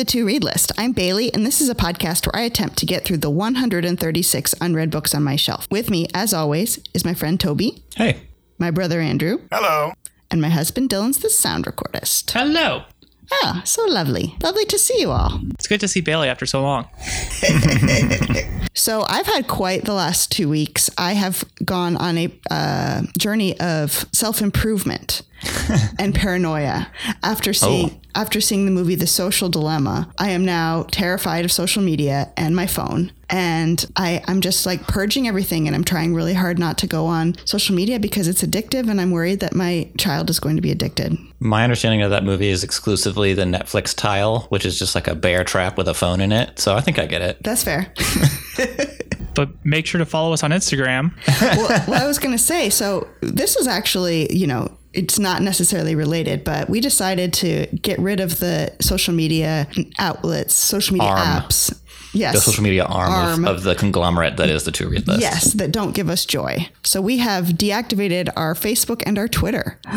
Welcome to the To Read List. I'm Bailey, and this is a podcast where I attempt to get through the 136 unread books on my shelf. With me, as always, is my friend Toby, Hey. my brother Andrew, Hello. and my husband Dylan's the sound recordist. Hello. Ah, so lovely. Lovely to see you all. It's good to see Bailey after so long. So I've had quite the last two weeks. I have gone on a uh, journey of self improvement and paranoia after seeing after seeing the movie The Social Dilemma. I am now terrified of social media and my phone, and I I'm just like purging everything, and I'm trying really hard not to go on social media because it's addictive, and I'm worried that my child is going to be addicted. My understanding of that movie is exclusively the Netflix tile, which is just like a bear trap with a phone in it. So I think I get it. That's fair. But make sure to follow us on Instagram. well, well, I was going to say, so this is actually, you know, it's not necessarily related, but we decided to get rid of the social media outlets, social media Arm. apps. Yes. The social media arm, Arm. Of, of the conglomerate that is the To Read List. Yes, that don't give us joy. So we have deactivated our Facebook and our Twitter.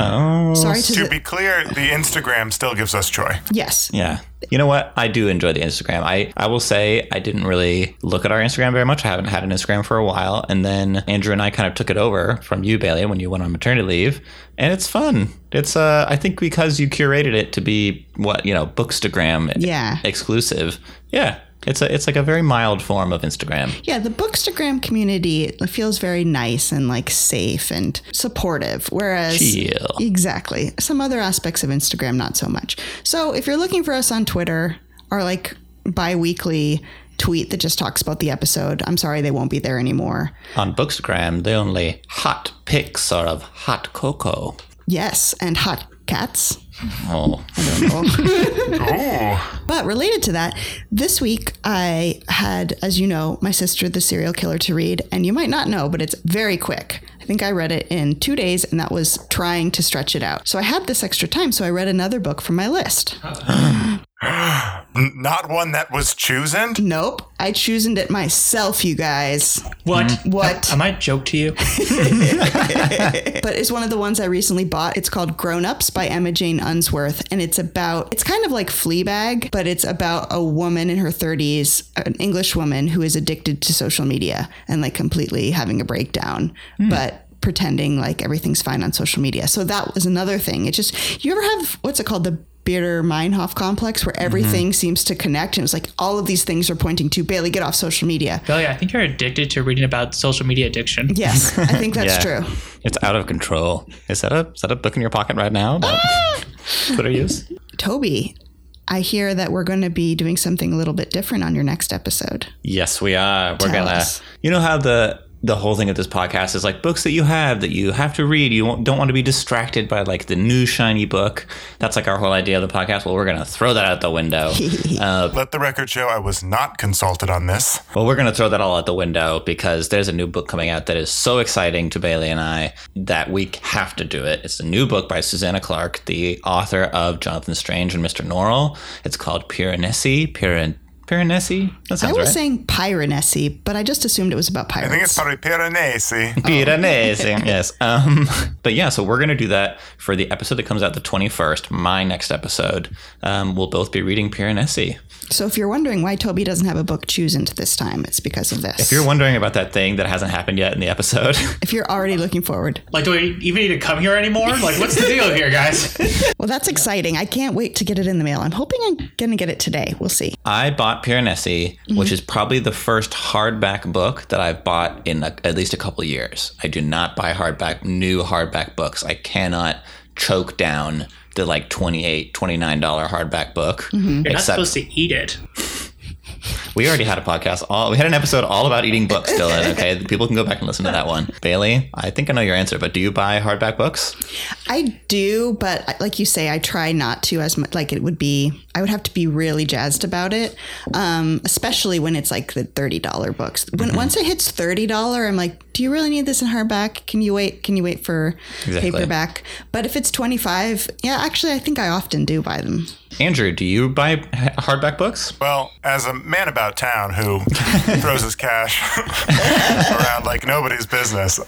Oh. Sorry to, To the, be clear, the Instagram still gives us joy. yes. Yeah. You know what? I do enjoy the Instagram. I, I will say I didn't really look at our Instagram very much. I haven't had an Instagram for a while. And then Andrew and I kind of took it over from you, Bailey, when you went on maternity leave. And it's fun. It's uh I think because you curated it to be what, you know, Bookstagram Yeah. exclusive. Yeah. It's a it's like a very mild form of Instagram. Yeah, the Bookstagram community feels very nice and like safe and supportive, whereas Chill. exactly some other aspects of Instagram not so much. So if you're looking for us on Twitter, our like bi-weekly tweet that just talks about the episode, I'm sorry they won't be there anymore. On Bookstagram, the only hot pics are of hot cocoa. Yes, and hot cats. Oh. Ooh. But related to that, this week I had, as you know, my sister, The Serial Killer, to read. And you might not know, but it's very quick. I think I read it in two days, and that was trying to stretch it out. So I had this extra time, so I read another book from my list. N- Not one that was chosen? Nope, I chosen it myself, you guys. What? Mm. What? I, I might joke to you. But it's one of the ones I recently bought. It's called Grown Ups by Emma Jane Unsworth. And it's about, it's kind of like Fleabag, but it's about a woman in her 30s, an English woman who is addicted to social media and like completely having a breakdown, hmm. but pretending like everything's fine on social media. So that was another thing. It just, you ever have, what's it called? The Baader Meinhof complex where mm-hmm. everything seems to connect. And it's like all of these things are pointing to Bailey, get off social media. Bailey, I think you're addicted to reading about social media addiction. Yes, I think that's Yeah. true. It's out of control. Is that a is that a book in your pocket right now? That ah! Twitter use? Toby, I hear that we're going to be doing something a little bit different on your next episode. Yes, we are. We're gonna. You know how the the whole thing of this podcast is like books that you have that you have to read. You don't want to be distracted by like the new shiny book. That's like our whole idea of the podcast. Well, we're gonna throw that out the window. uh, Let the record show I was not consulted on this. well, we're gonna throw that all out the window because there's a new book coming out that is so exciting to Bailey and I that we have to do it. It's a new book by Susanna Clarke, the author of Jonathan Strange and Mr. Norrell. It's called Piranesi. Piran Piranesi. That I was right. saying Piranesi, but I just assumed it was about Piranesi. I think it's probably Piranesi. Piranesi. yes. Um, but yeah, so we're going to do that for the episode that comes out the 21st, my next episode. Um, we'll both be reading Piranesi. so if you're wondering why Toby doesn't have a book chosen to this time, it's because of this. If you're wondering about that thing that hasn't happened yet in the episode, if you're already looking forward, Like, do we even need to come here anymore? Like, what's the deal here, guys? well, that's exciting. I can't wait to get it in the mail. I'm hoping I'm going to get it today. We'll see. I bought Piranesi, which mm-hmm. is probably the first hardback book that I've bought in a, at least a couple of years. I do not buy hardback, new hardback books. I cannot choke down the like 28 $29 hardback book. Mm-hmm. You're not supposed to eat it. We already had a podcast. All we had an episode all about eating books, Dylan. Okay, people can go back and listen to that one. Bailey, I think I know your answer, but do you buy hardback books? I do, but like you say, I try not to as much. Like it would be, I would have to be really jazzed about it, um, especially when it's like the thirty dollar books. When once it hits thirty dollar, I'm like, do you really need this in hardback? Can you wait? Can you wait for Exactly. paperback? But if it's 25, yeah, actually, I think I often do buy them. Andrew, do you buy hardback books? Well, as a man about town who throws his cash around like nobody's business,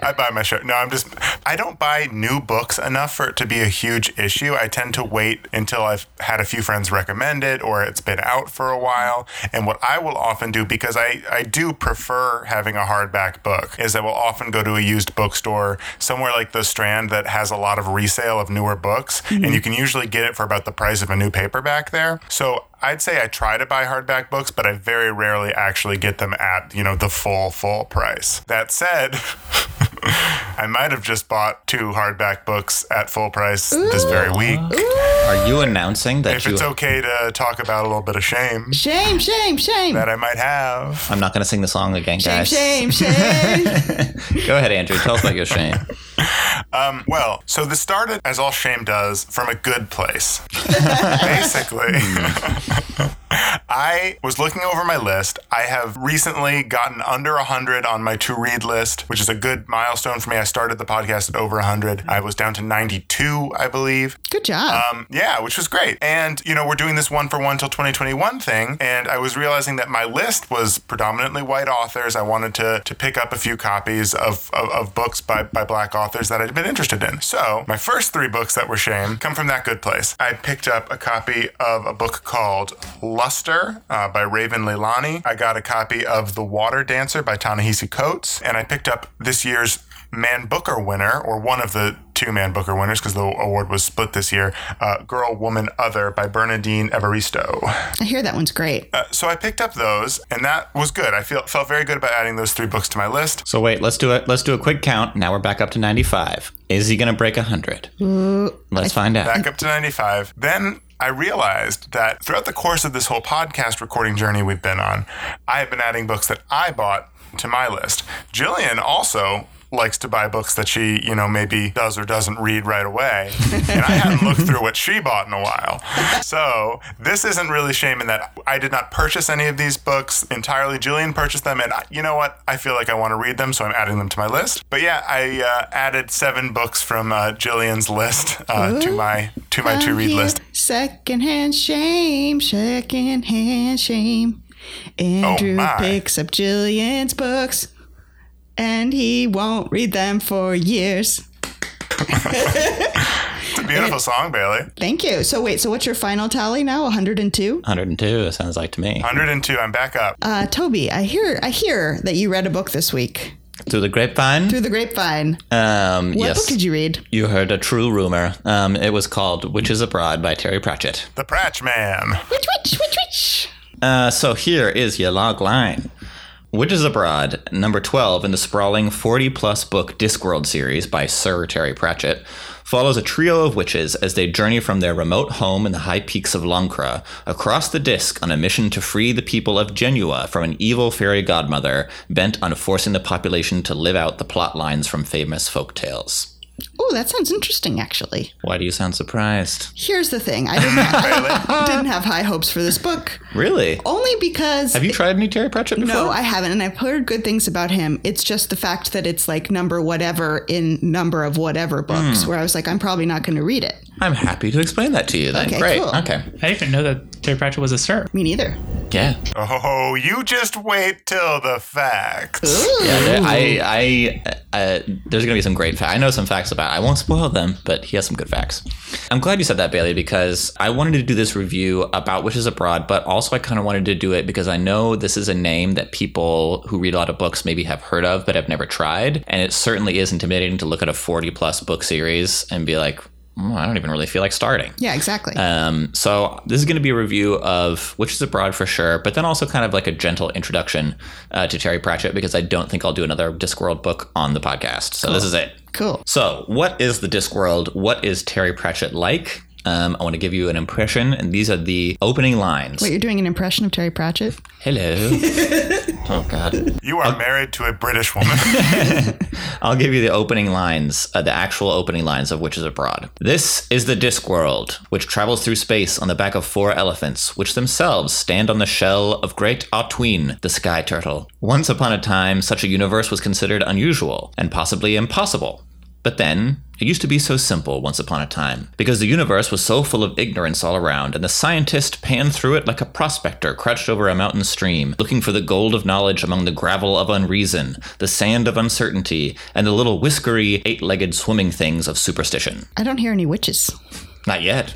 I buy my shirt. No, I'm just, I don't buy new books enough for it to be a huge issue. I tend to wait until I've had a few friends recommend it or it's been out for a while. And what I will often do, because I, I do prefer having a hardback book, is I will often go to a used bookstore somewhere like the Strand that has a lot of resale of newer books. And mm-hmm. you can usually get it for about the price of a new paperback there. So I'd say I try to buy hardback books, but I very rarely actually get them at, you know, the full, full price. That said, I might have just bought two hardback books at full price this very week. Are you announcing that If you? it's okay to talk about a little bit of shame Shame, shame, shame. that I might have. I'm not going to sing the song again, Shame, guys. shame, shame. Go ahead, Andrew. Tell us about your shame. Um, well, so this started, as all shame does, from a good place. Basically, I was looking over my list. I have recently gotten under 100 on my to read list, which is a good milestone for me. I started the podcast at over 100. I was down to 92, I believe. Good job. Um, yeah, which was great. And, you know, we're doing this one for one till 2021 thing. And I was realizing that my list was predominantly white authors. I wanted to, to pick up a few copies of, of, of books by, by black authors that I'd been interested in. So my first three books that were shame come from that good place. I picked up a copy of a book called Luster uh, by Raven Leilani. I got a copy of The Water Dancer by Ta-Nehisi Coates. And I picked up this year's Man Booker winner, or one of the two Man Booker winners, because the award was split this year, uh, Girl, Woman, Other by Bernardine Evaristo. I hear that one's great. Uh, so I picked up those, and that was good. I feel felt very good about adding those three books to my list. So wait, let's do it. Let's do a quick count. Now we're back up to 95. Is he going to break 100? Let's find out. Back up to 95. Then I realized that throughout the course of this whole podcast recording journey we've been on, I have been adding books that I bought to my list. Jillian also likes to buy books that she, you know, maybe does or doesn't read right away. And I hadn't looked through what she bought in a while. So this isn't really shame in that I did not purchase any of these books entirely. Jillian purchased them, and I- you know what? I feel like I want to read them, so I'm adding them to my list. But yeah, I uh, added seven books from uh, Jillian's list uh, to my to my to read list. Secondhand shame, secondhand shame. Andrew my. picks up Jillian's books, and he won't read them for years. It's a beautiful song, Bailey. Thank you. So wait, so what's your final tally now? 102. 102, it sounds like to me. 102. I'm back up. Uh, Toby, I hear I hear that you read a book this week Through the grapevine? through the grapevine. Um, What yes. book did you read? You heard a true rumor. Um, it was called Witches Abroad by Terry Pratchett. The Pratch Man. Witch, witch, which which? Uh, so here is your log line. Witches Abroad, number 12 in the sprawling 40 plus book Discworld series by Sir Terry Pratchett, follows a trio of witches as they journey from their remote home in the high peaks of Lancre across the disc on a mission to free the people of Genua from an evil fairy godmother bent on forcing the population to live out the plot lines from famous folk tales. Oh, that sounds interesting, actually. Why do you sound surprised? Here's the thing: I didn't have, didn't have high hopes for this book, Really? only because Have you tried any Terry Pratchett before? No, I haven't, and I've heard good things about him. It's just the fact that it's like number whatever in number of whatever books, Hmm. where I was like, I'm probably not going to read it. I'm happy to explain that to you then. Okay, Great. cool. Okay. I didn't know that Terry Pratchett was a sir. Me neither. Yeah. Oh, you just wait till the facts. Yeah, I, I, uh, there's gonna be some great facts. I know some facts about. It. I won't spoil them, but he has some good facts. I'm glad you said that, Bailey, because I wanted to do this review about Witches Abroad, but also I kind of wanted to do it because I know this is a name that people who read a lot of books maybe have heard of but have never tried, and it certainly is intimidating to look at a 40 plus book series and be like, "Mm, I don't even really feel like starting. Yeah, exactly. Um, so this is going to be a review of Witches Abroad for sure, but then also kind of like a gentle introduction uh, to Terry Pratchett because I don't think I'll do another Discworld book on the podcast. So this is it. Cool. So what is the Discworld? What is Terry Pratchett like? Um, I want to give you an impression, and these are the opening lines. Wait, you're doing an impression of Terry Pratchett? Hello. oh God. You are married to a British woman. I'll give you the opening lines, uh, the actual opening lines of Witches Abroad. This is the Discworld, which travels through space on the back of four elephants, which themselves stand on the shell of Great A'Tuin, the sky turtle. Once upon a time, such a universe was considered unusual and possibly impossible. But then, it used to be so simple once upon a time, because the universe was so full of ignorance all around, and the scientist panned through it like a prospector crouched over a mountain stream, looking for the gold of knowledge among the gravel of unreason, the sand of uncertainty, and the little whiskery, eight legged swimming things of superstition. I don't hear any witches. Not yet.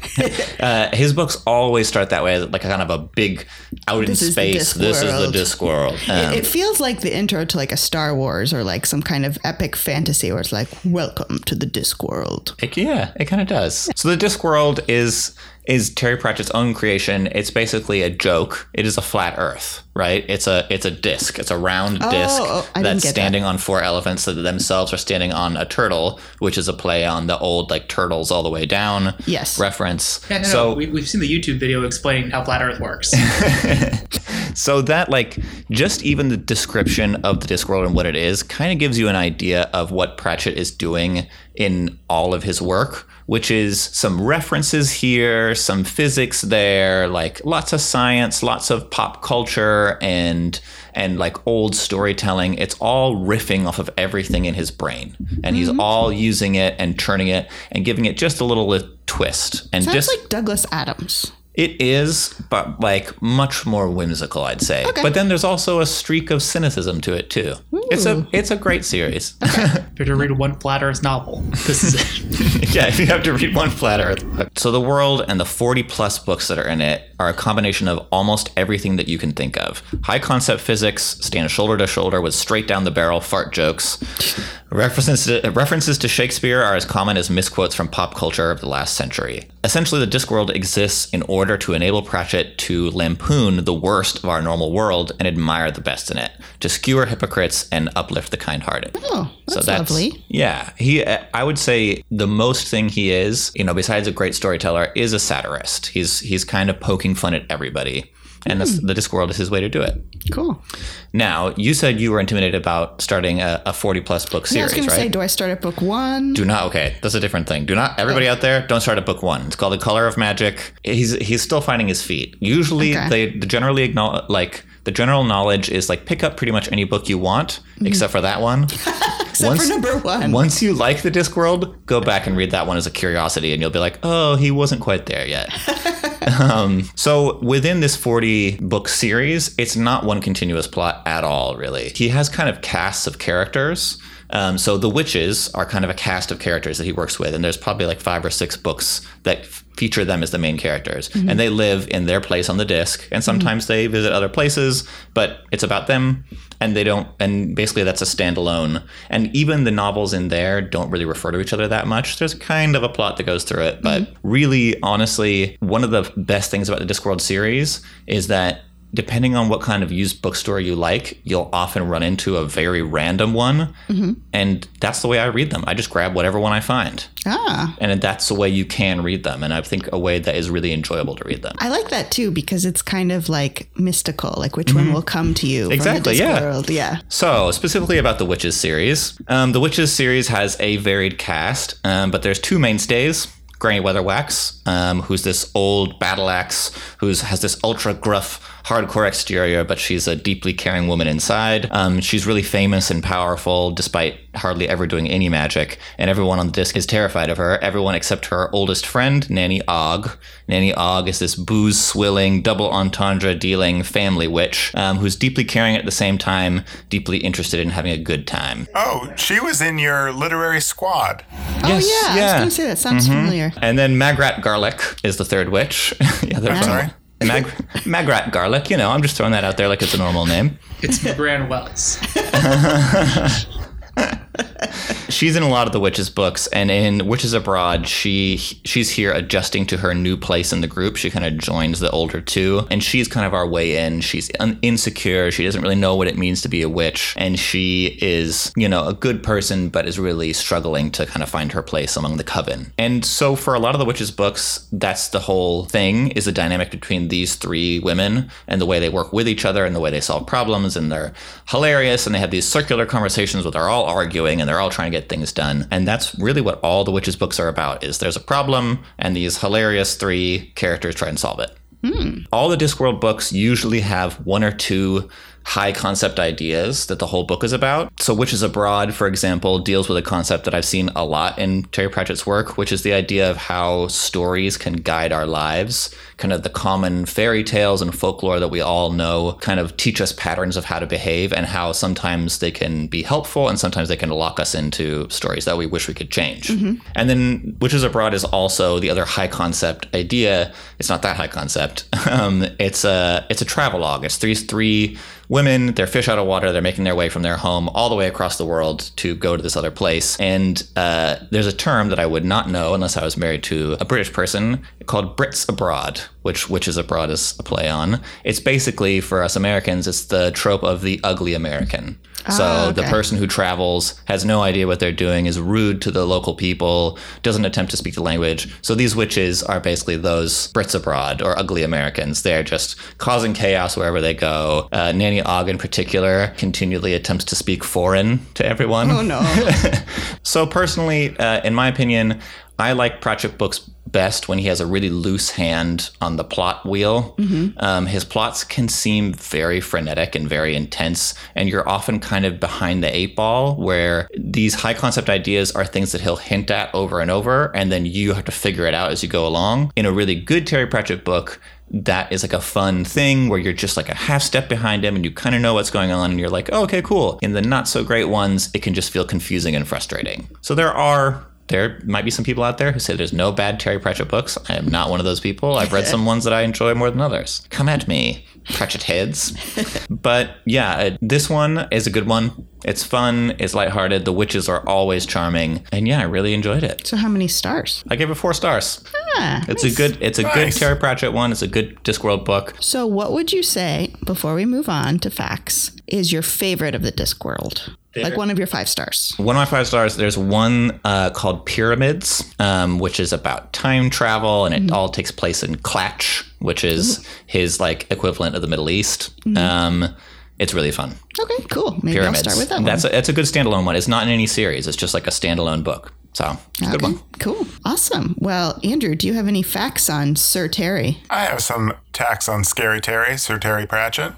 uh, his books always start that way, like a kind of a big out This in space. This is the disc world. Um, It, it feels like the intro to like a Star Wars or like some kind of epic fantasy where it's like, welcome to the Discworld. It, yeah, it kind of does. So the disc world is is Terry Pratchett's own creation. It's basically a joke. It is a flat Earth, right? It's a it's a disc. It's a round oh, disc oh, I that's get that. standing on four elephants that themselves are standing on a turtle, which is a play on the old like turtles all the way down Yes. reference. Yeah, no, so no, we, we've seen the YouTube video explaining how flat Earth works. So that like just even the description of the Discworld and what it is kind of gives you an idea of what Pratchett is doing in all of his work, which is some references here, some physics there, like lots of science, lots of pop culture and and like old storytelling. It's all riffing off of everything in his brain. And he's mm-hmm. all using it and turning it and giving it just a little twist. And Sounds just like Douglas Adams. It is, but like much more whimsical, I'd say. Okay. But then there's also a streak of cynicism to it too. It's a it's a great series. if you're to read one flat Earth novel, this is it. yeah, if you have to read one flat Earth. So the world and the 40 plus books that are in it are a combination of almost everything that you can think of. High concept physics stand shoulder to shoulder with straight down the barrel fart jokes. References to, references to Shakespeare are as common as misquotes from pop culture of the last century. Essentially, the Discworld exists in order to enable Pratchett to lampoon the worst of our normal world and admire the best in it, to skewer hypocrites and uplift the kind-hearted. Oh, that's, lovely. Yeah, he. I would say the most thing he is, you know, besides a great storyteller, is a satirist. He's he's kind of poking fun at everybody, and this, hmm. the Discworld is his way to do it. Cool. Now, you said you were intimidated about starting a, a forty-plus book Yeah, I was series, right? say, do I start at book one? do not. Okay, that's a different thing. Do not. Everybody oh. out there, don't start at book one. It's called The Color of Magic. He's he's still finding his feet. Usually, Okay. they the generally acknowledge like. The general knowledge is like pick up pretty much any book you want, hmm. except for that one. Except for number one. Once you like the Discworld, go back and read that one as a curiosity, and you'll be like, oh, he wasn't quite there yet. um, so within this 40 book series, it's not one continuous plot at all, really. He has kind of casts of characters. Um, so the witches are kind of a cast of characters that he works with, and there's probably like five or six books that feature them as the main characters, mm-hmm. and they live in their place on the disc. And mm-hmm. sometimes they visit other places, but it's about them, and they don't. And basically, that's a standalone. And even the novels in there don't really refer to each other that much. There's kind of a plot that goes through it, but mm-hmm. really, honestly, one of the best things about the Discworld series is that depending on what kind of used bookstore you like, you'll often run into a very random one. And that's the way I read them. I just grab whatever one I find. Ah, And that's the way you can read them. And I think a way that is really enjoyable to read them. I like that too because it's kind of like mystical. Like which one will come to you? Mm-hmm. Exactly, yeah. Discworld. Yeah. So, specifically about the Witches series, um, the Witches series has a varied cast, um, but there's two mainstays. Granny Weatherwax, um, who's this old battle axe, who has this ultra gruff, hardcore exterior, but she's a deeply caring woman inside. Um, she's really famous and powerful, despite hardly ever doing any magic, and everyone on the disc is terrified of her. Everyone except her oldest friend, Nanny Ogg. Nanny Ogg is this booze swilling, double entendre dealing family witch um, who's deeply caring at the same time, deeply interested in having a good time. Oh, she was in your literary squad. Yes, oh yeah, I was yeah. Mm-hmm. going to say that sounds familiar. And then Magrat Garlick is the third witch. yeah, they're from- Sorry? Mag- Magrat Garlick, you know, I'm just throwing that out there like it's a normal name. it's McGran Wells. she's in a lot of the witches books and in witches abroad she she's here adjusting to her new place in the group. She kind of joins the older two and she's kind of our way in. She's un- insecure. She doesn't really know what it means to be a witch and she is you know a good person but is really struggling to kind of find her place among the coven. And so for a lot of the witches books that's the whole thing is the dynamic between these three women and the way they work with each other and the way they solve problems and they're hilarious and they have these circular conversations where they're all arguing and they're all trying to get things done. And that's really what all the witches books are about is there's a problem and these hilarious three characters try and solve it. Hmm. All the discworld books usually have one or two high concept ideas that the whole book is about. So Witches Abroad, for example, deals with a concept that I've seen a lot in Terry Pratchett's work, which is the idea of how stories can guide our lives. Kind of the common fairy tales and folklore that we all know kind of teach us patterns of how to behave and how sometimes they can be helpful and sometimes they can lock us into stories that we wish we could change. And then Witches Abroad is also the other high concept idea. It's not that high concept. Um, it's a it's a travelogue. It's three three women. They're fish out of water. They're making their way from their home all the way across the world to go to this other place. And uh, there's a term that I would not know unless I was married to a British person called Brits abroad, which is abroad is a play on. It's basically for us Americans, it's the trope of the ugly American. So Ah, the person who travels has no idea what they're doing, is rude to the local people, doesn't attempt to speak the language. So these witches are basically those Brits abroad or ugly Americans. They're just causing chaos wherever they go. Uh, Nanny Ogg, in particular, continually attempts to speak foreign to everyone. Oh no. So personally, uh, in my opinion, I like Pratchett books best when he has a really loose hand on the plot wheel. Um, his plots can seem very frenetic and very intense, and you're often kind of behind the eight ball where these high concept ideas are things that he'll hint at over and over, and then you have to figure it out as you go along. In a really good Terry Pratchett book, that is like a fun thing where you're just like a half step behind him and you kind of know what's going on and you're like, oh, okay, cool. In the not so great ones, it can just feel confusing and frustrating. So there are. There might be some people out there who say there's no bad Terry Pratchett books. I am not one of those people. I've read some ones that I enjoy more than others. Come at me, Pratchett heads. but yeah, uh, this one is a good one. It's fun, it's lighthearted. The witches are always charming. And yeah, I really enjoyed it. so how many stars? I gave it four stars. Ah, It's nice. a good it's a good Terry Pratchett one. It's a good Discworld book. So what would you say before we move on to facts is your favorite of the Discworld? Like one of your five stars. One of my five stars. There's one uh, called Pyramids, um, which is about time travel, and it all takes place in Klatch, which is his like equivalent of the Middle East. Um, it's really fun. Okay, cool. Maybe Pyramids. I'll start with that one. That's a, it's a good standalone one. It's not in any series. It's just like a standalone book. So it's a good one. cool. Awesome. Well, Andrew, do you have any facts on Sir Terry? I have some facts on Scary Terry, Sir Terry Pratchett.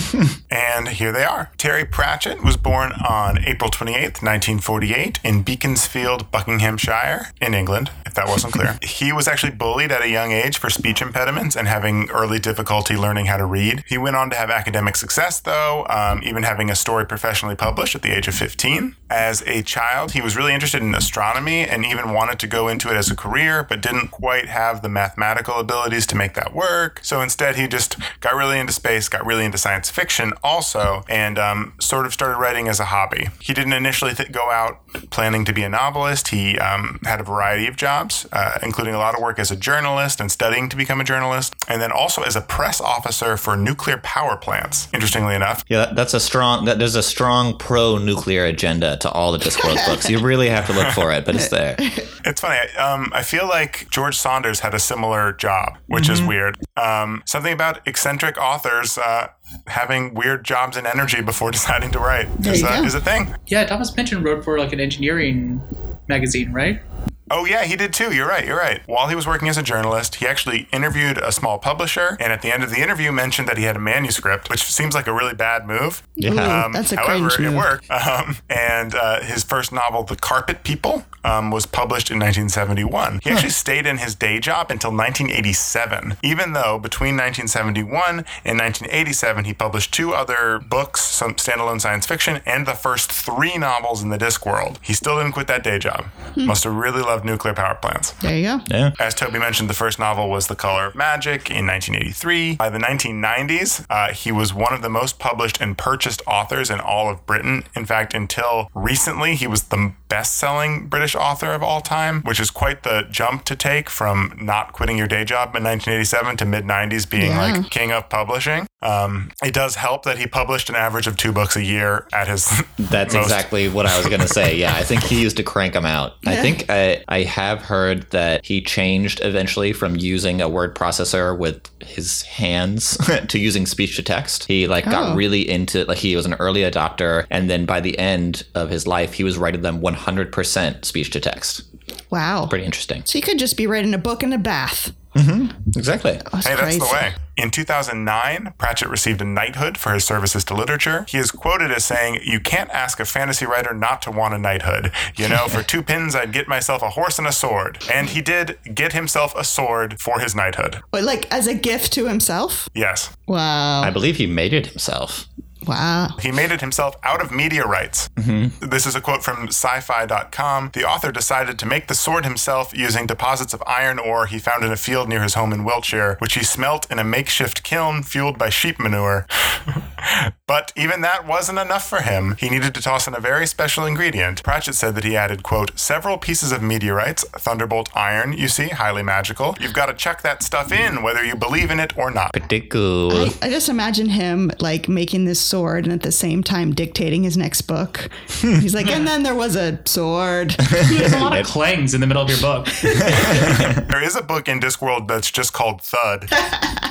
and here they are. Terry Pratchett was born on April 28th, 1948, in Beaconsfield, Buckinghamshire, in England, if that wasn't clear. he was actually bullied at a young age for speech impediments and having early difficulty learning how to read. He went on to have academic success, though, um, even having a story professionally published at the age of 15. As a child, he was really interested in astronomy and even wanted to go into it as a career, but didn't quite have the mathematical abilities to make that work. So instead, he just got really into space, got really into science fiction also, and um, sort of started writing as a hobby. He didn't initially th- go out planning to be a novelist. He um, had a variety of jobs, uh, including a lot of work as a journalist and studying to become a journalist, and then also as a press officer for nuclear power plants, interestingly enough. Yeah, that's a strong. That there's a strong pro-nuclear agenda to all the Discworld books. You really have to look for it, but it's there. It's funny. I- Um, I feel like George Saunders had a similar job, which is weird. Um, something about eccentric authors uh, having weird jobs and energy before deciding to write is, you uh, is a thing. Yeah, Thomas Pynchon wrote for like an engineering magazine, right? Oh, yeah, he did too. You're right. You're right. While he was working as a journalist, he actually interviewed a small publisher, and at the end of the interview, mentioned that he had a manuscript, which seems like a really bad move. Yeah. Ooh, that's a however, cringe it move. worked. Um, and uh, his first novel, The Carpet People, um, was published in 1971. He actually stayed in his day job until 1987, even though between 1971 and 1987, he published two other books, some standalone science fiction, and the first three novels in the Discworld. He still didn't quit that day job. Hmm. Must have really loved loved nuclear power plants. There you go. Yeah. As Toby mentioned, the first novel was The Color of Magic in 1983. By the 1990s, uh, he was one of the most published and purchased authors in all of Britain. In fact, until recently, he was the best selling British author of all time, which is quite the jump to take from not quitting your day job in 1987 to mid 90s being Yeah. like king of publishing. Um, it does help that he published an average of two books a year at his. That's most- exactly what I was going to say. Yeah, I think he used to crank them out. I think I, I have heard that he changed eventually from using a word processor with his hands to using speech to text. He like Oh. got really into like he was an early adopter and then by the end of his life he was writing them 100% speech to text. Wow. Pretty interesting. So you could just be writing a book in a bath. Mm-hmm. Exactly. That's Hey, that's the way. In 2009, Pratchett received a knighthood for his services to literature. He is quoted as saying, You can't ask a fantasy writer not to want a knighthood. You know, for two pins, I'd get myself a horse and a sword. And he did get himself a sword for his knighthood. But like as a gift to himself. Yes. Wow. I believe he made it himself. Wow. He made it himself out of meteorites. Mm-hmm. This is a quote from sci fi.com. The author decided to make the sword himself using deposits of iron ore he found in a field near his home in Wiltshire, which he smelt in a makeshift kiln fueled by sheep manure. but even that wasn't enough for him. He needed to toss in a very special ingredient. Pratchett said that he added, quote, several pieces of meteorites, thunderbolt iron, you see, highly magical. You've got to chuck that stuff in, whether you believe in it or not. Pretty cool. I, I just imagine him like making this sword and at the same time dictating his next book. He's like, and then there was a sword. There's a lot of clangs in the middle of your book. There is a book in Discworld that's just called Thud.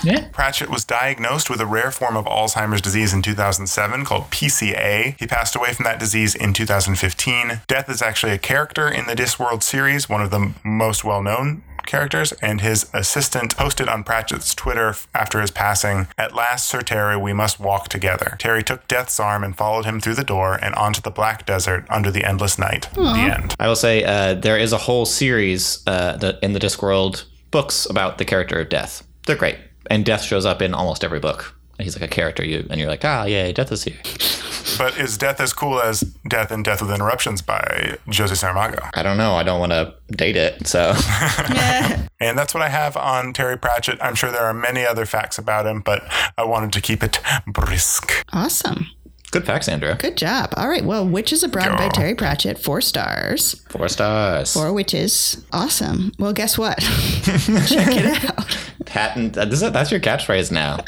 Yeah. Pratchett was diagnosed with a rare form of Alzheimer's disease in 2007 called PCA. He passed away from that disease in 2015. Death is actually a character in the Discworld series, one of the most well known characters, and his assistant posted on Pratchett's Twitter after his passing At last, Sir Terry, we must walk together. Terry took Death's arm and followed him through the door and onto the black desert under the endless night. The end. I will say uh, there is a whole series uh, that in the Discworld books about the character of Death. They're great, and Death shows up in almost every book. He's like a character, you and you're like, ah, yeah Death is here. But is Death as cool as Death and Death with Interruptions by Jose Saramago? I don't know. I don't want to date it, so And that's what I have on Terry Pratchett. I'm sure there are many other facts about him, but I wanted to keep it brisk. awesome. good facts, Andrew. Good job. All right. Well, Witches Abroad by Terry Pratchett, four stars. Four stars. Four witches. Awesome. Well, guess what? Check it out. Patent. Uh, this is, that's your catchphrase now.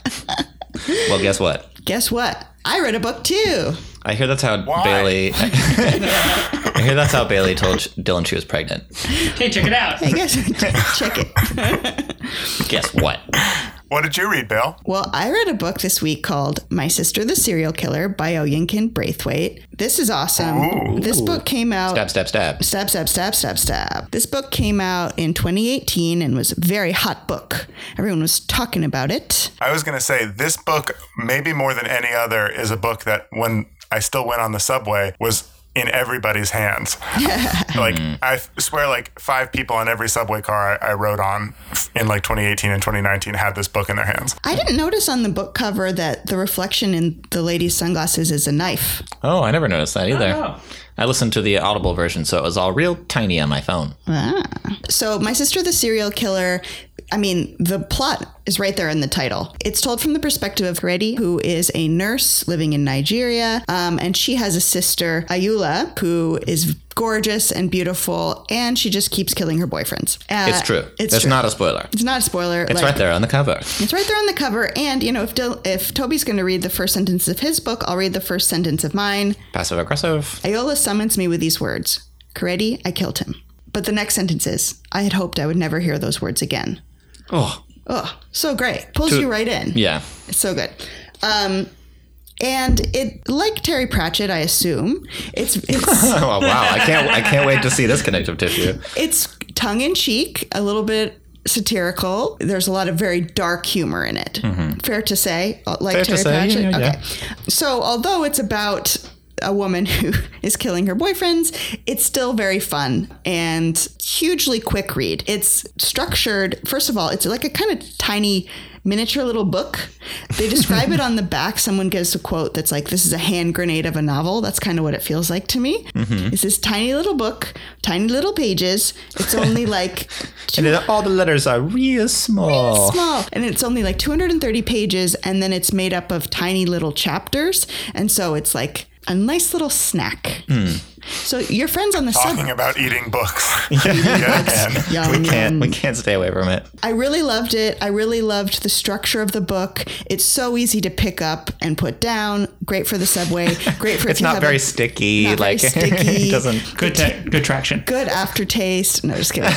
Well, guess what? Guess what? I read a book too. I hear that's how Why? Bailey. I hear that's how Bailey told Dylan she was pregnant. Hey, check it out. I guess check it. Guess what? What did you read, Bill? Well, I read a book this week called My Sister the Serial Killer by Oyinkan Braithwaite. This is awesome. This book came out Stab, stab, stab. Stab, stab, stab, stab, stab. This book came out in 2018 and was a very hot book. Everyone was talking about it. I was going to say this book, maybe more than any other, is a book that when I still went on the subway was in everybody's hands. like mm. I swear, like five people on every subway car I, I rode on in like 2018 and 2019 had this book in their hands. I didn't notice on the book cover that the reflection in the lady's sunglasses is a knife. Oh, I never noticed that either. Oh. I listened to the Audible version, so it was all real tiny on my phone. Ah. So, My Sister the Serial Killer, I mean, the plot is right there in the title. It's told from the perspective of Reddy, who is a nurse living in Nigeria, um, and she has a sister, Ayoola, who is gorgeous and beautiful, and she just keeps killing her boyfriends. Uh, It's true. It's It's true. not a spoiler. It's not a spoiler. It's right there on the cover. It's right there on the cover. And, you know, if, Dil- if Toby's going to read the first sentence of his book, I'll read the first sentence of mine. Passive aggressive. Ayoola summons me with these words Korede, I killed him. But the next sentence is I had hoped I would never hear those words again. Oh, Oh, so great. Pulls To- you right in. yeah. It's so good. Um, and it, like Terry Pratchett, I assume, it's it's Oh wow! I can't. I can't wait to see this connective tissue. it's tongue in cheek, a little bit satirical. There's a lot of very dark humor in it. Fair to say, uh, like Mm-hmm. Fair to Terry say, Pratchett. yeah, yeah. okay. So although it's about a woman who is killing her boyfriends, it's still very fun and hugely quick read. It's structured. First of all, it's like a kind of tiny miniature little book. They describe it on the back. Someone gives a quote that's like, "This is a hand grenade of a novel." That's kind of what it feels like to me. Mm-hmm. It's this tiny little book, tiny little pages. It's only like And then all the letters are real small. small and it's only like 230 pages and then it's made up of tiny little chapters and so it's like a nice little snack hmm. So your friends on the sub Talking about eating books. yeah, again. Yum, We can't we can't stay away from it. I really loved it. I really loved the structure of the book. It's so easy to pick up and put down. Great for the subway. Great for if It's you not have very a sticky. not very like sticky. it doesn't. Good, te- good traction. good aftertaste. No, just kidding.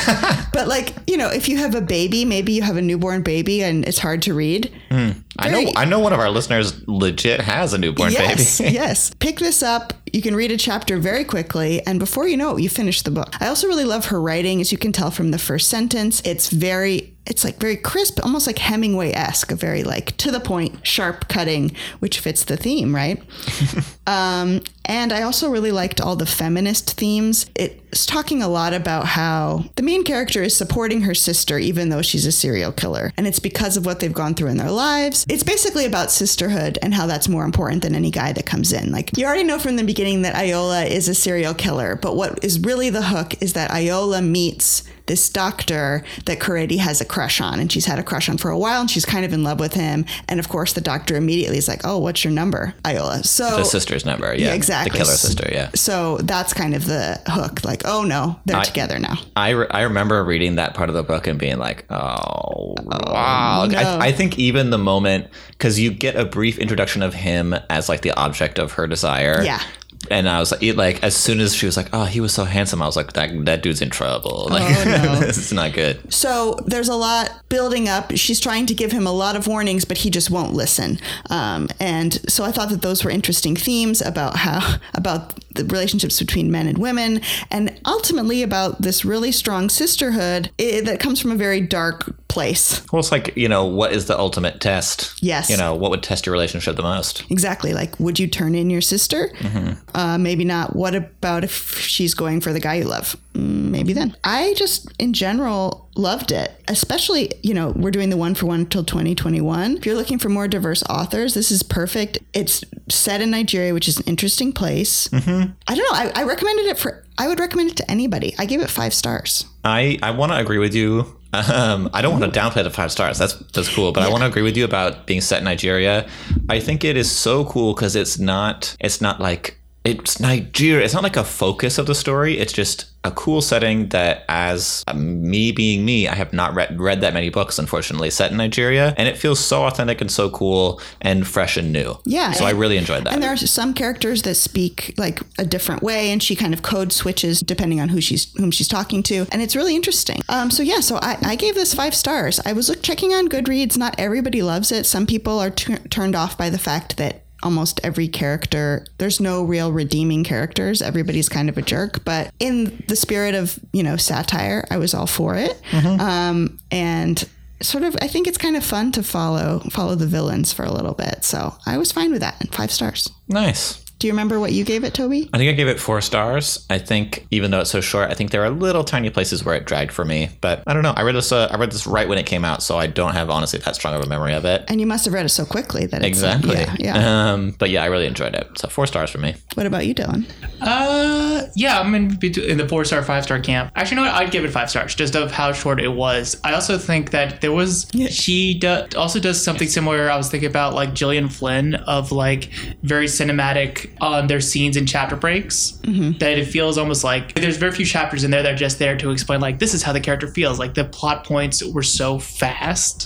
but like you know, if you have a baby, maybe you have a newborn baby and it's hard to read. Hmm. I know. I know one of our listeners legit has a newborn yes, baby. yes. Pick this up. You can read a chapter very quickly, and before you know it, you finish the book. I also really love her writing, as you can tell from the first sentence. It's very, it's like very crisp, almost like Hemingway esque, very like to the point, sharp cutting, which fits the theme, right? um, and I also really liked all the feminist themes. It's talking a lot about how the main character is supporting her sister, even though she's a serial killer. And it's because of what they've gone through in their lives. It's basically about sisterhood and how that's more important than any guy that comes in. Like, you already know from the beginning that Ayoola is a serial killer, but what is really the hook is that Ayoola meets this doctor that Corretti has a crush on, and she's had a crush on for a while, and she's kind of in love with him. And of course, the doctor immediately is like, "Oh, what's your number, Ayoola?" So The sister's number. Yeah. Yeah, exactly. The killer sister. Yeah. so that's kind of the hook. Like, oh no, they're I- together now. I, re- I remember reading that part of the book and being like, oh, wow. Oh, no. I, I think even the moment, because you get a brief introduction of him as like the object of her desire. Yeah. And I was like, it, like, as soon as she was like, "Oh, he was so handsome," I was like, "That that dude's in trouble. Like, Oh, no. this is not good." So there's a lot building up. She's trying to give him a lot of warnings, but he just won't listen. Um, and so I thought that those were interesting themes about how about the relationships between men and women, and ultimately about this really strong sisterhood that comes from a very dark place. Well, it's like you know, what is the ultimate test? Yes. You know, what would test your relationship the most? Exactly. Like, would you turn in your sister? Uh, maybe not. What about if she's going for the guy you love? Mm, Maybe then. I just, in general, loved it. Especially, you know, we're doing the one for one till 2021. If you're looking for more diverse authors, this is perfect. It's set in Nigeria, which is an interesting place. Mm-hmm. I don't know. I, I recommended it for, I would recommend it to anybody. I gave it five stars. I, I want to agree with you. Um, I don't want to downplay the five stars. That's that's cool, but I want to agree with you about being set in Nigeria. I think it is so cool because it's not it's not like it's Nigeria. It's not like a focus of the story. It's just a cool setting that, as um, me being me, I have not read read that many books, unfortunately, set in Nigeria, and it feels so authentic and so cool and fresh and new. Yeah. So I really enjoyed that. And there are some characters that speak like a different way, and she kind of code switches depending on who she's whom she's talking to, and it's really interesting. Um, so yeah, so I, I gave this five stars. I was look, checking on Goodreads. Not everybody loves it. Some people are tu- turned off by the fact that almost every character there's no real redeeming characters. Everybody's kind of a jerk. But in the spirit of you know satire i was all for it. Um, and sort of i think it's kind of fun to follow follow the villains for a little bit. So i was fine with that. And five stars. Nice. Do you remember what you gave it toby I think I gave it four stars. I think even though it's so short, I think there are little tiny places where it dragged for me. But I don't know. I read this. Uh, I read this right when it came out, so I don't have honestly that strong of a memory of it. and you must have read it so quickly that it's Exactly. yeah, yeah. Um, but yeah, I really enjoyed it. So four stars for me. what about you dylan Uh, yeah, I'm in, in the four star, five star camp. Actually, you know what? I'd give it five stars just of how short it was. I also think that there was she do, also does something similar. I was thinking about like Gillian Flynn of like very cinematic on their scenes and chapter breaks. That it feels almost like there's very few chapters in there that are just there to explain like this is how the character feels. Like the plot points were so fast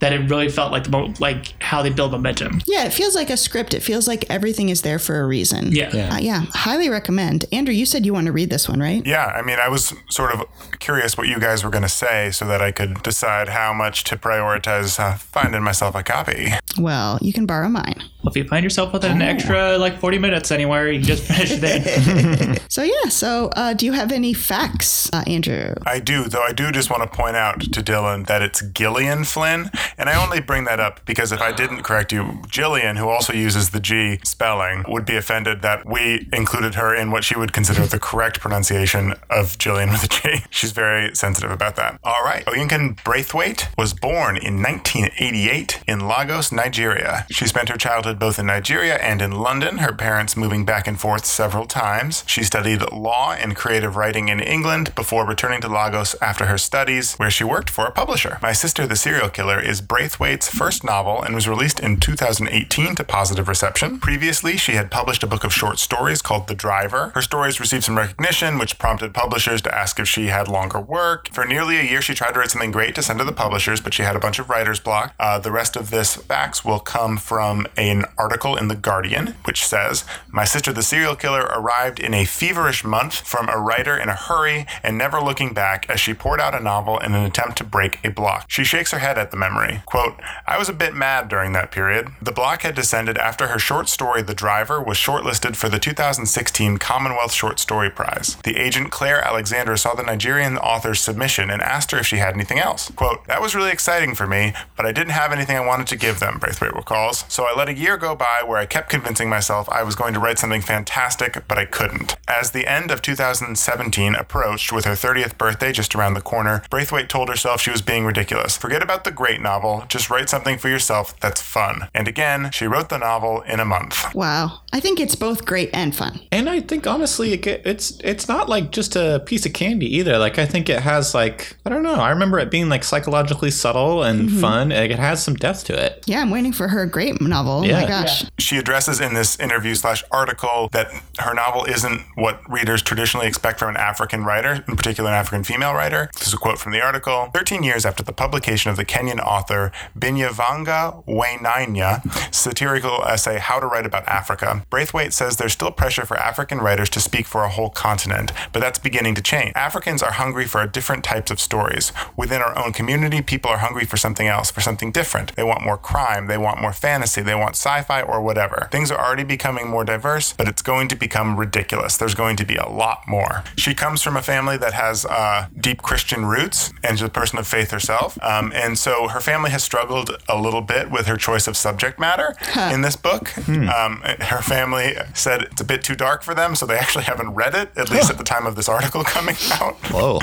that it really felt like the mo- like how they build momentum. yeah it feels like a script it feels like everything is there for a reason Yeah. Uh, yeah highly recommend andrew you said you want to read this one right Yeah, I mean, I was sort of curious what you guys were going to say so that I could decide how much to prioritize uh, finding myself a copy. well you can borrow mine if you find yourself with an extra like 40 minutes anywhere, you can just finish it. So yeah. So uh, do you have any facts, uh, Andrew? I do, though I do just want to point out to Dylan that it's Gillian Flynn. And I only bring that up because if I didn't correct you, Gillian, who also uses the G spelling, would be offended that we included her in what she would consider the correct pronunciation of Gillian with a G. She's very sensitive about that. All right. Oyinkan Braithwaite was born in 1988 in Lagos, Nigeria. She spent her childhood both in Nigeria and in London, her parents moving back and forth several times. She studied law and creative writing in England before returning to Lagos after her studies, where she worked for a publisher. My Sister the Serial Killer is Braithwaite's first novel and was released in 2018 to positive reception. Previously, she had published a book of short stories called The Driver. Her stories received some recognition, which prompted publishers to ask if she had longer work. For nearly a year, she tried to write something great to send to the publishers, but she had a bunch of writer's block. Uh, the rest of this facts will come from an article in The Guardian, which says My sister, the serial killer, arrived in a feverish month from a writer in a hurry and never looking back as she poured out a novel in an attempt to break a block. She shakes her head at the memory. Quote, I was a bit mad during that period. The block had descended after her short story, The Driver, was shortlisted for the 2016 Commonwealth Short Story Prize. The agent Claire Alexander saw the Nigerian author's submission and asked her if she had anything else. Quote, That was really exciting for me, but I didn't have anything I wanted to give them, Braithwaite recalls. So I let a year go by where I kept convincing myself I was going to write something fantastic, but I couldn't. As the end of 2017 approached with her 30th birthday just around the corner, Braithwaite told herself she was being ridiculous. Forget about the great novel, just write something for yourself that's fun. And again, she wrote the novel in a month. Wow. I think it's both great and fun. And I think honestly, it, it's it's not like just a piece of candy either. Like I think it has like I don't know. I remember it being like psychologically subtle and mm-hmm. fun. Like it has some depth to it. Yeah, I'm waiting for her great novel. Yeah. My gosh. She addresses in this interview slash article that her novel isn't what readers traditionally expect from an African writer, in particular an African female writer. This is a quote from the article. 13 years after the publication of the Kenyan author Binyavanga Wainaina satirical essay How to Write About Africa, Braithwaite says there's still pressure for African writers to speak for a whole continent, but that's beginning to change. Africans are hungry for different types of stories. Within our own community, people are hungry for something else, for something different. They want more crime, they want more fantasy, they want sci fi or whatever. Things are already becoming more diverse, but it's going to become ridiculous. There's going to be a lot more. She comes from a family that has uh, deep Christian roots and she's a person of faith herself. Um, and so her family has struggled a little bit with her choice of subject matter in this book. Um, her family said it's a bit too dark for them, so they actually haven't read it, at least at the time of this article coming out. Whoa.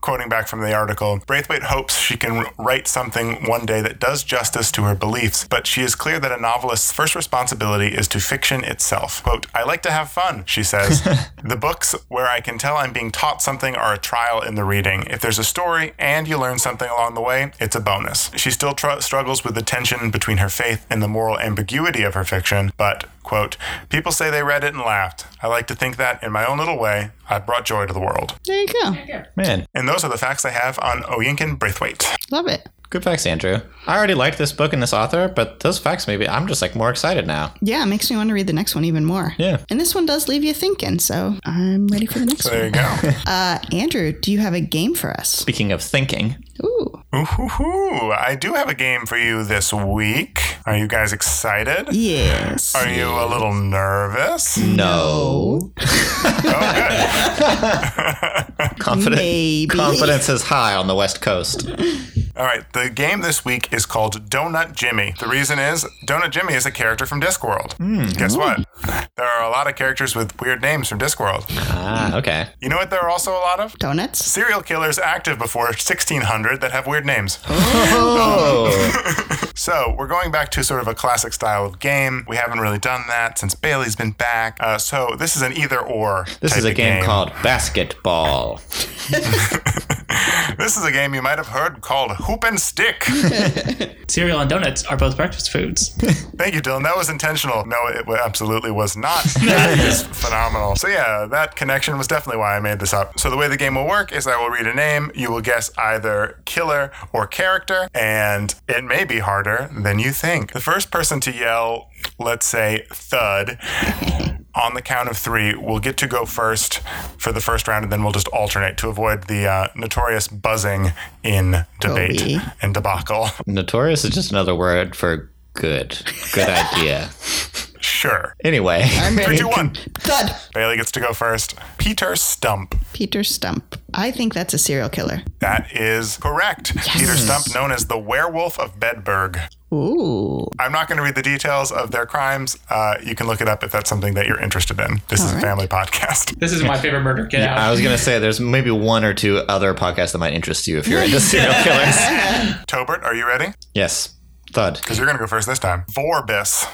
Quoting back from the article, Braithwaite hopes she can write something one day that does justice to her beliefs, but she is clear that a novelist's first responsibility is to fiction itself. Quote, I like to have fun, she says. the books where I can tell I'm being taught something are a trial in the reading. If there's a story and you learn something along the way, it's a bonus. She still tr- struggles with the tension between her faith and the moral ambiguity of her fiction, but, quote, people say they read it and laughed. I like to think that, in my own little way, I've brought joy to the world. There you go. Man, And those are the facts I have on Oyinkan Braithwaite. Love it. Good facts, Andrew. I already liked this book and this author, but those facts maybe I'm just like more excited now. Yeah, it makes me want to read the next one even more. Yeah. And this one does leave you thinking, so I'm ready for the next So there one. you go. Uh, Andrew, do you have a game for us? Speaking of thinking, Ooh. Ooh, I do have a game for you this week. Are you guys excited? Yes. Are you a little nervous? no. Confident, Maybe. confidence is high on the West Coast. All right, the game this week is called Donut Jimmy. The reason is Donut Jimmy is a character from Discworld. Hmm. Guess what? There are a lot of characters with weird names from Discworld. Ah, okay. You know what there are also a lot of? Donuts? Serial killers active before 1600 that have weird names. Oh, So we're going back to sort of a classic style of game. We haven't really done that since Bailey's been back. Uh, so this is an either or. this type is a of game, called basketball. This is a game you might have heard called Hoop and Stick. Cereal and donuts are both breakfast foods. Thank you, Dylan. That was intentional. No, it absolutely was not. That is phenomenal. So yeah, that connection was definitely why I made this up. So the way the game will work is I will read a name. You will guess either killer or character, and it may be harder than you think. The first person to yell, let's say thud. On the count of three, we'll get to go first for the first round, and then we'll just alternate to avoid the uh, notorious buzzing in debate Kobe. and debacle. Notorious is just another word for good. Good idea. Sure. Anyway, I'm Three, ready. two, one. Thud. Bailey gets to go first. Peter Stump. Peter Stump. I think that's a serial killer. That is correct. Peter Stump, known as the Werewolf of Bedburg. Ooh. I'm not going to read the details of their crimes. Uh, you can look it up if that's something that you're interested in. This is a family podcast. This is my favorite murder. Get out. I was gonna say there's maybe one or two other podcasts that might interest you if you're into serial killers. Tobert, are you ready? yes, Thud. Because you're going to go first this time. Vorbis.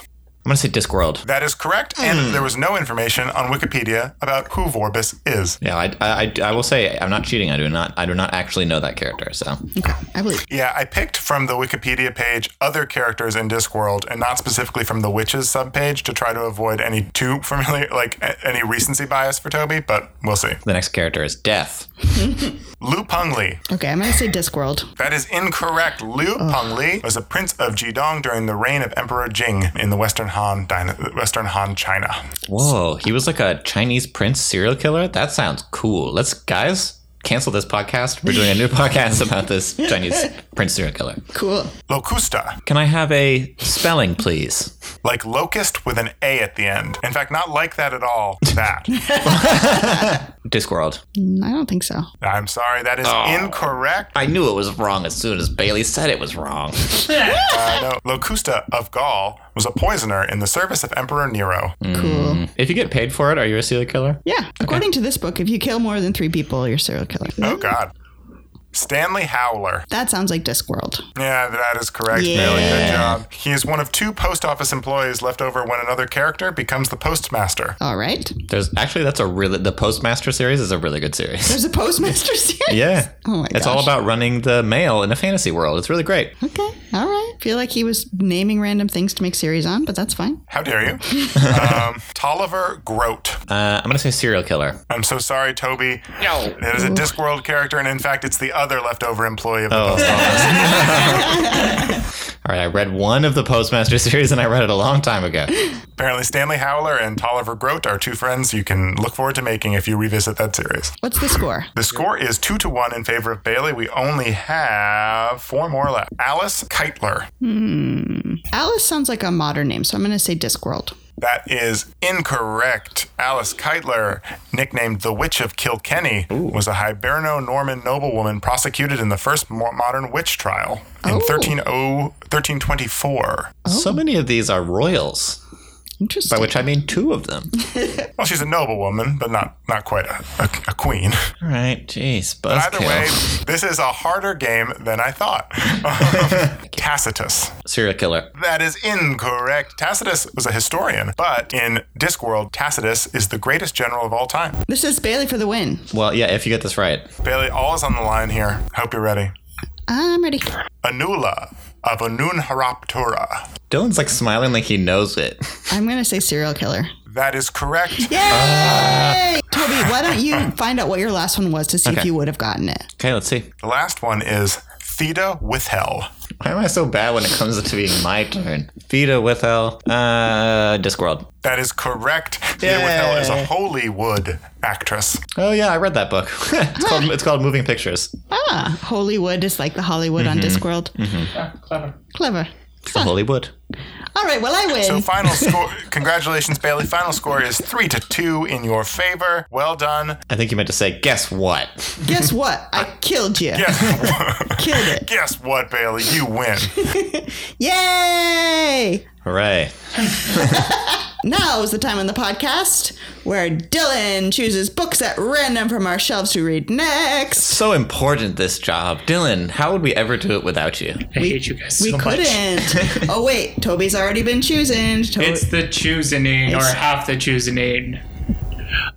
I'm gonna say Discworld. That is correct. And hmm. there was no information on Wikipedia about who Vorbis is. Yeah, I, I, I will say I'm not cheating. I do not I do not actually know that character. So Okay. I believe. Yeah, I picked from the Wikipedia page other characters in Discworld and not specifically from the Witches subpage to try to avoid any too familiar, like any recency bias for Toby, but we'll see. the next character is Death. Liu Pengli. Okay, I'm going to say Discworld. That is incorrect. Liu Pengli was a prince of Jidong during the reign of Emperor Jing in the Western Han, dyna- Western Han China. Whoa, he was like a Chinese prince serial killer. That sounds cool. Let's guys cancel this podcast. We're doing a new podcast about this Chinese prince serial killer. Cool. Locusta, Can I have a spelling, please? like locust with an A at the end. In fact, not like that at all. That. Discworld. Mm, I don't think so. I'm sorry, that is incorrect. I knew it was wrong as soon as Bailey said it was wrong. Uh, no, Locusta of Gaul was a poisoner in the service of Emperor Nero. Cool. If you get paid for it, are you a serial killer? Yeah. According to this book, if you kill more than three people, you're a serial killer. Oh, God. Stanley Howler. That sounds like Discworld. Yeah, that is correct, Yeah. Bailey. Good job. He is one of two post office employees left over when another character becomes the postmaster. All right. There's actually that's a really the Postmaster series is a really good series. There's a Postmaster series. Yeah. Oh my gosh. It's all about running the mail in a fantasy world. It's really great. Okay. All right. Feel like he was naming random things to make series on, but that's fine. How dare you? um, Tolliver Groat. Uh, I'm gonna say serial killer. I'm so sorry, Toby. No. It is a Discworld character, and in fact, it's the other leftover employee of the Oh. post office. All right, I read one of the Postmaster series and I read it a long time ago. Apparently, Stanley Howler and Tolliver Groat are two friends you can look forward to making if you revisit that series. What's the score? The score is two to one in favor of Bailey. We only have four more left. Alice Kyteler. Hmm. Alice sounds like a modern name, so I'm going to say Discworld. That is incorrect. Alice Kyteler, nicknamed the Witch of Kilkenny, was a Hiberno Norman noblewoman prosecuted in the first modern witch trial in Oh. 13 1324. So many of these are royals, Interesting. by which I mean two of them. Well, she's a noble woman, but not not quite a, a, a queen. All right, jeez, But Either way, this is a harder game than I thought. Tacitus. Serial killer. That is incorrect. Tacitus was a historian, but in Discworld, Tacitus is the greatest general of all time. this is Bailey for the win. Well, yeah, if you get this right. Bailey, all is on the line here. Hope you're ready. I'm ready. Anula of Anuradhapura. Dylan's like smiling like he knows it. I'm going to say serial killer. That is correct. Yay! Uh, Toby, why don't you find out what your last one was to see if you would have gotten it? Okay, let's see. The last one is Theda Withel. Why am I so bad when it comes to being my turn? Vita with hell. Uh, Discworld. That is correct. Theda Withel is a Hollywood actress. Oh yeah, I read that book. it's called it's called Moving Pictures. Ah, Hollywood is like the Hollywood on Discworld. Yeah, clever. Clever. The Hollywood. All right, well, I win. So final score, congratulations, Bailey. Final score is three to two in your favor. Well done. I think you meant to say, guess what? Guess what? I killed you. Guess, Killed it. guess what, Bailey? You win. Yay! Hooray. Now is the time on the podcast where Dylan chooses books at random from our shelves to read next. So important this job. Dylan, how would we ever do it without you? I hate you guys We so much. couldn't. oh wait, Toby's already been choosing. To- It's the choosing or half the choosing.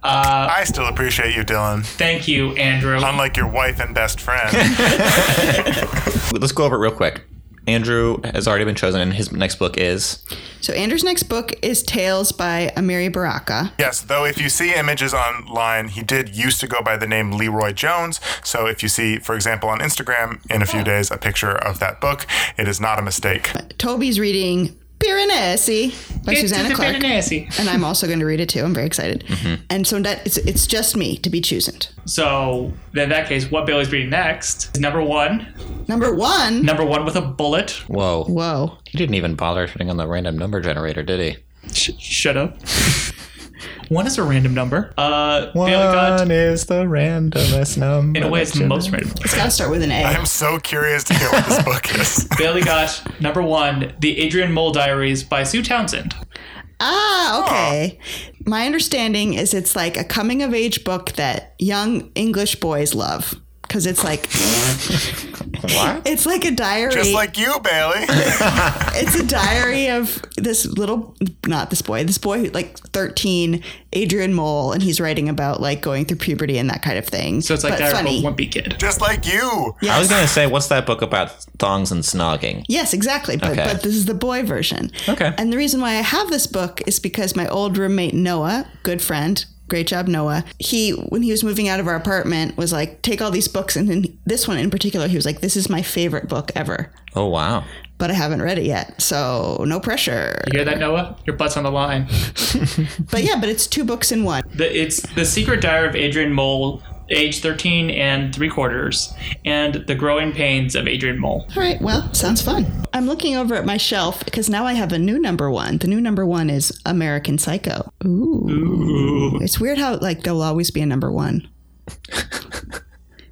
Uh, I still appreciate you, Dylan. thank you, Andrew. Unlike your wife and best friend. Let's go over it real quick. Andrew has already been chosen, and his next book is. so Andrew's next book is Tales by Amiri Baraka. Yes, though if you see images online, he did used to go by the name LeRoi Jones. So if you see, for example, on Instagram in a few oh. days a picture of that book, it is not a mistake. Toby's reading Piranesi by It's Susanna the Clark. Nancy. And I'm also going to read it too. I'm very excited. Mm-hmm. And so that it's, it's just me to be choosing. So, in that case, what Bailey's reading next is number one. Number one. Number one with a bullet. Whoa. Whoa. He didn't even bother putting on the random number generator, did he? Sh- shut up. One is a random number. Uh, Bailey got, is the randomest number. in a way, it's the most random. It's got to start with an A. I'm so curious to hear what this book is. Bailey got number one, The Adrian Mole Diaries by Sue Townsend. Ah, okay. My understanding is it's like a coming of age book that young English boys love. Because it's like What? it's like a diary. Just like you, Bailey. it's a diary of this little not this boy, this boy who like 13, Adrian Mole, and he's writing about like going through puberty and that kind of thing. So it's like but Diary funny. of a Wimpy Kid. Just like you. I was gonna say, what's that book about thongs and snogging? Yes, exactly. But Okay. but this is the boy version. Okay. And the reason why I have this book is because my old roommate Noah, good friend, great job Noah. He when he was moving out of our apartment was like, take all these books, and then this one in particular, he was like, this is my favorite book ever. Oh wow. But I haven't read it yet, so no pressure. You hear that, Noah? Your butt's on the line. But yeah, but it's two books in one. The, it's The Secret Diary of Adrian Mole, age 13 and three quarters, and The Growing Pains of Adrian Mole. All right, well, sounds fun. I'm looking over at my shelf because now I have a new number one. The new number one is American Psycho. Ooh. It's weird how like there'll always be a number one.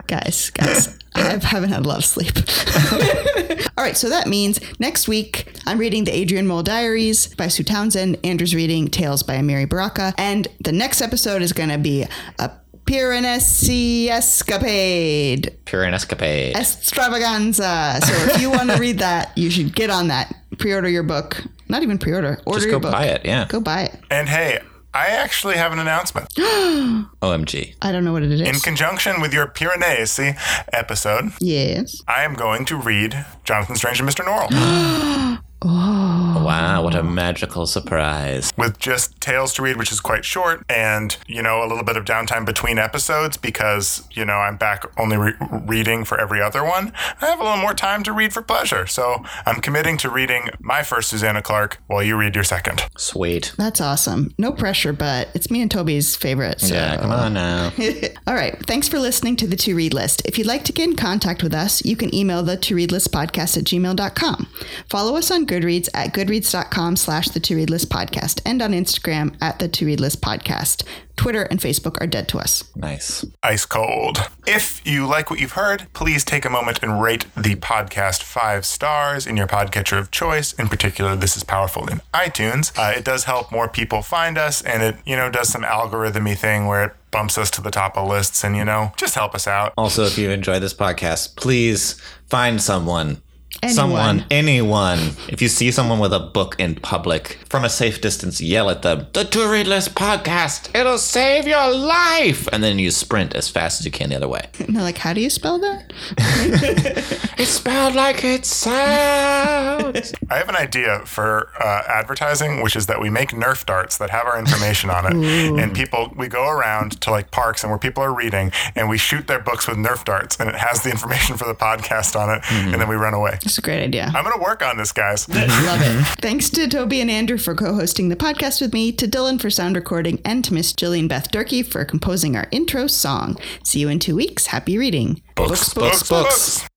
guys, guys, I haven't had a lot of sleep. All right, so that means next week I'm reading the Adrian Mole Diaries by Sue Townsend. Andrew's reading Tales by Amiri Baraka, and the next episode is going to be a Piranesi escapade Pure escapade. extravaganza. So if you want to read that, you should get on that. Pre-order your book. Not even pre-order. Order Just your go book. buy it. Yeah. Go buy it. And hey, I actually have an announcement. Omg. I don't know what it is. In conjunction with your Piranesi episode, yes. I am going to read Jonathan Strange and Mr. Norrell Oh. Wow, what a magical surprise. with just tales to read, which is quite short, and, you know, a little bit of downtime between episodes because, you know, I'm back only re- reading for every other one. I have a little more time to read for pleasure. So I'm committing to reading my first Susanna Clarke while you read your second. Sweet. That's awesome. No pressure, but it's me and Toby's favorite. So. Yeah, come on now. All right. Thanks for listening to the To Read List. If you'd like to get in contact with us, you can email the To Read List podcast at gmail.com. Follow us on Goodreads at goodreads.com slash the To Read List podcast and on Instagram at the To Read List podcast. Twitter and Facebook are dead to us. Nice. ice cold. If you like what you've heard, please take a moment and rate the podcast five stars in your podcatcher of choice. In particular, this is powerful in iTunes. Uh, it does help more people find us, and it you know does some algorithmy thing where it bumps us to the top of lists, and you know just help us out. Also, if you enjoy this podcast, please find someone. Anyone. Someone, anyone. If you see someone with a book in public, from a safe distance, yell at them, The To Read List podcast, it'll save your life! And then you sprint as fast as you can the other way. And they're like, how do you spell that? It's spelled like it sounds. I have an idea for uh, advertising, which is that we make Nerf darts that have our information on it, and people we go around to like parks and where people are reading, and we shoot their books with Nerf darts, and it has the information for the podcast on it, and then we run away. It's a great idea. I'm gonna work on this, guys. Love it. Thanks to Toby and Andrew for co hosting the podcast with me, to Dylan for sound recording, and to Miss Jillian Beth Durkee for composing our intro song. See you in two weeks. Happy reading. books, books, books.